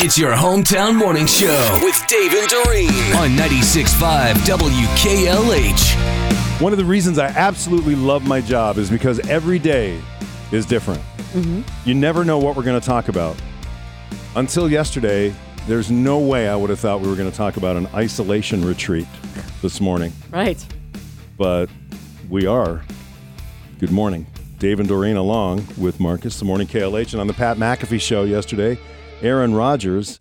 It's your hometown morning show with Dave and Doreen on 96.5 WKLH. One of the reasons I absolutely love my job is because every day is different. Mm-hmm. You never know what we're going to talk about. Until yesterday, there's no way I would have thought we were going to talk about an isolation retreat this morning, Right. but we are. Good morning. Dave and Doreen along with Marcus, the morning KLH. And on the Pat McAfee show yesterday, Aaron Rodgers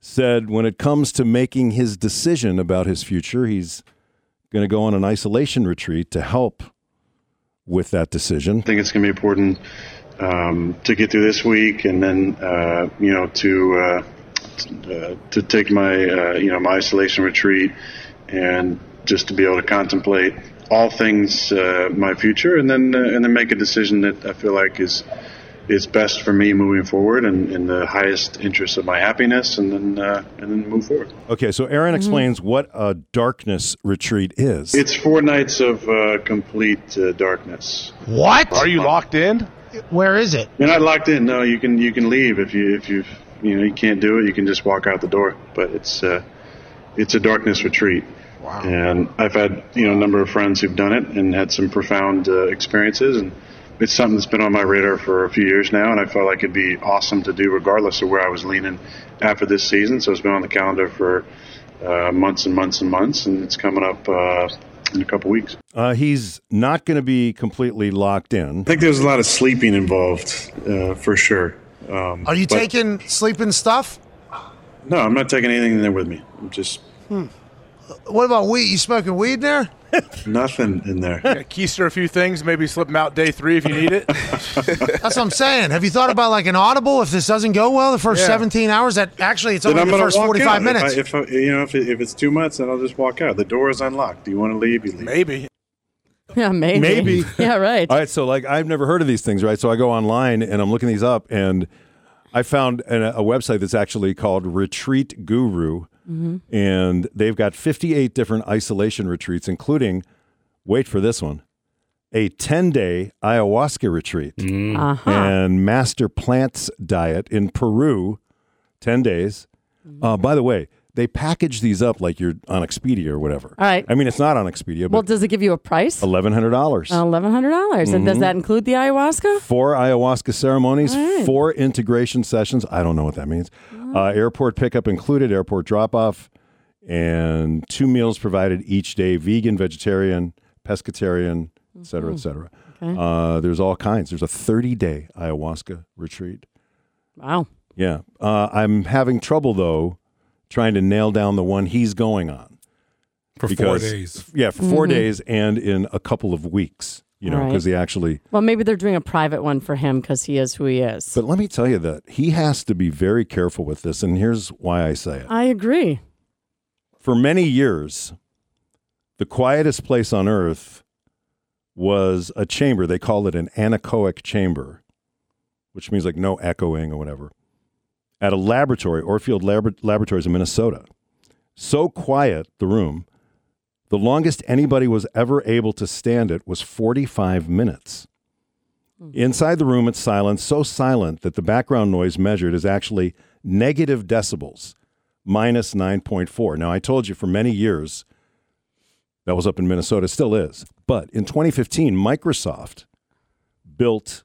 said when it comes to making his decision about his future, he's going to go on an isolation retreat to help with that decision. I think it's going to be important um, to get through this week, and then uh, you know to uh, uh, to take my uh, you know my isolation retreat, and just to be able to contemplate all things uh, my future, and then uh, and then make a decision that I feel like is is best for me moving forward, and in the highest interest of my happiness, and then uh, and then move forward. Okay, so Aaron explains what a darkness retreat is. It's four nights of uh, complete uh, darkness. What? Are you locked in? Where is it? You're not locked in. No, you can you can leave if you if you you know you can't do it. You can just walk out the door. But it's uh, it's a darkness retreat. Wow. And I've had you know a number of friends who've done it and had some profound uh, experiences. And it's something that's been on my radar for a few years now. And I felt like it'd be awesome to do regardless of where I was leaning after this season. So it's been on the calendar for uh, months and months and months. And it's coming up uh, in a couple weeks. Uh, he's not going to be completely locked in. I think there's a lot of sleeping involved uh, for sure. Um, Are you but- taking sleeping stuff? No, I'm not taking anything in there with me. I'm just What about weed? You smoking weed in there? nothing in there. Yeah, Keister a few things, maybe slip them out day three if you need it. That's what I'm saying. Have you thought about like an audible if this doesn't go well the first Yeah. 17 hours? That actually it's then only I'm the first walk 45 out. minutes. If, I, if I, you know if, it, if it's too much, then I'll just walk out. The door is unlocked. Do you want to leave? You leave. maybe. Yeah, maybe. Maybe. yeah, right. All right, so like I've never heard of these things, right? So I go online and I'm looking these up, and I found an, a website that's actually called Retreat Guru, and they've got 58 different isolation retreats, including, wait for this one, a 10 day ayahuasca retreat Uh-huh. and master plants diet in Peru, 10 days. Uh, by the way, they package these up like you're on Expedia or whatever. All right. I mean, it's not on Expedia, well, does it give you a price? eleven hundred dollars. Eleven hundred dollars, and does that include the ayahuasca? four ayahuasca ceremonies, All right. four integration sessions. I don't know what that means. Uh, airport pickup included, airport drop off, and two meals provided each day vegan, vegetarian, pescatarian, et cetera, et cetera. Uh, there's all kinds. There's a 30 day ayahuasca retreat. Wow. Yeah. Uh, I'm having trouble, though, trying to nail down the one he's going on. for four days. Yeah, for 4 days and in a couple of weeks, you know, All right. because he actually. Well, maybe they're doing a private one for him because he is who he is. But let me tell you that he has to be very careful with this. And here's why I say it. I agree. For many years, the quietest place on earth was a chamber. They called it an anechoic chamber, which means like no echoing or whatever, at a laboratory, Orfield Labor- Laboratories in Minnesota. So quiet, the room, the longest anybody was ever able to stand it was 45 minutes. Hmm. Inside the room, it's silent, so silent that the background noise measured is actually negative decibels, minus 9.4. Now, I told you for many years that was up in Minnesota, still is. But in 2015, Microsoft built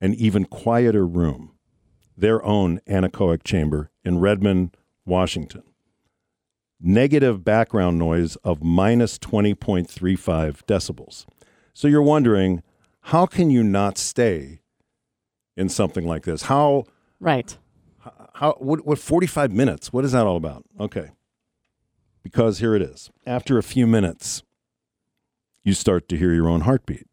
an even quieter room, their own anechoic chamber in Redmond, Washington. Negative background noise of minus 20.35 decibels. So you're wondering, how can you not stay in something like this? How Right. how what, what 45 minutes? What is that all about? Okay. Because here it is. After a few minutes, you start to hear your own heartbeat.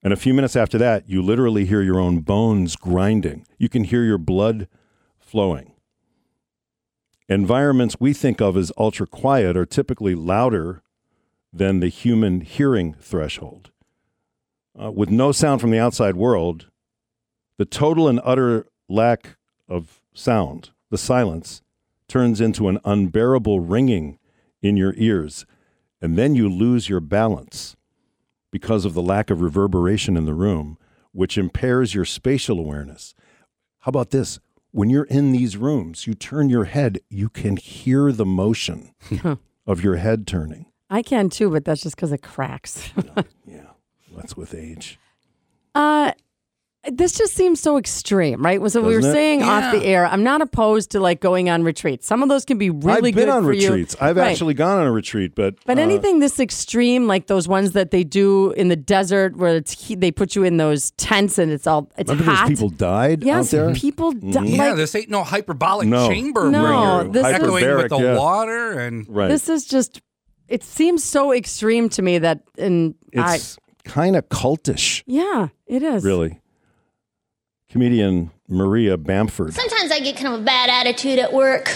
And a few minutes after that, you literally hear your own bones grinding. You can hear your blood flowing. Environments we think of as ultra quiet are typically louder than the human hearing threshold. Uh, with no sound from the outside world, the total and utter lack of sound, the silence, turns into an unbearable ringing in your ears, and then you lose your balance because of the lack of reverberation in the room, which impairs your spatial awareness. How about this? When you're in these rooms, you turn your head, you can hear the motion of your head turning. I can too, but that's just because it cracks. Yeah, that's with age. uh, this just seems so extreme, right? So we were it? saying off the air, I'm not opposed to like going on retreats. Some of those can be really I've been good on for you. retreats. I've Right. actually gone on a retreat, but But uh, anything this extreme, like those ones that they do in the desert, where it's he- they put you in those tents and it's all it's remember hot. those people died yes, out there. Mm-hmm. people die. Yeah, like, this ain't no hyperbolic No. chamber No, where you're this is- echoing with the Hyperbaric, yeah. water and right. this is just. It seems so extreme to me that, and I, it's kind of cultish, yeah, it is. really. Comedian Maria Bamford. Sometimes I get kind of a bad attitude at work.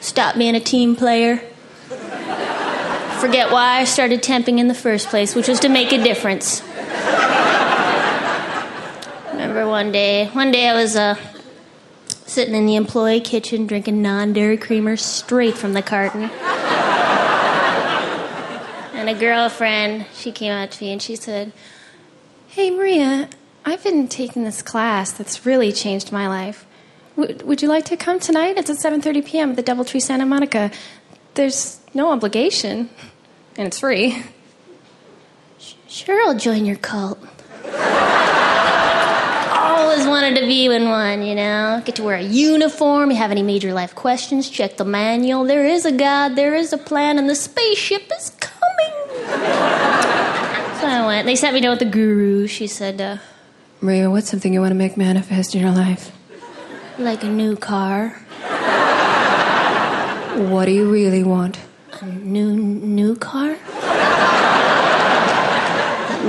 Stop being a team player. Forget why I started temping in the first place, which was to make a difference. Remember one day, one day I was uh, sitting in the employee kitchen drinking non dairy creamer straight from the carton. and a girlfriend, she came up to me and she said, Hey, Maria, I've been taking this class that's really changed my life. W- would you like to come tonight? It's at 7:30 p.m. at the DoubleTree Santa Monica. There's no obligation, and it's free. Sure, I'll join your cult. Always wanted to be in one, you know. Get to wear a uniform. You have any major life questions? Check the manual. There is a God, there is a plan, and the spaceship is coming. so I went. They sent me down with the guru. She said, uh, Maria, what's something you want to make manifest in your life? like a new car, What do you really want? a new new car,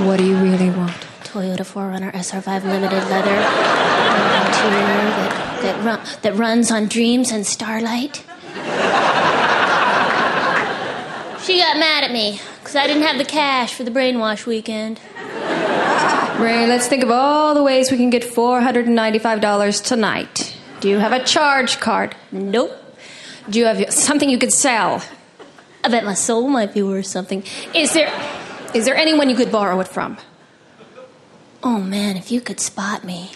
What do you really want? Toyota 4Runner SR5 limited leather interior that that, run, that runs on dreams and starlight. She got mad at me because I didn't have the cash for the brainwash weekend. Maria, let's think of all the ways we can get $495 tonight. Do you have a charge card? Nope. Do you have something you could sell? I bet my soul might be worth something. Is there is there anyone you could borrow it from? Oh man, if you could spot me.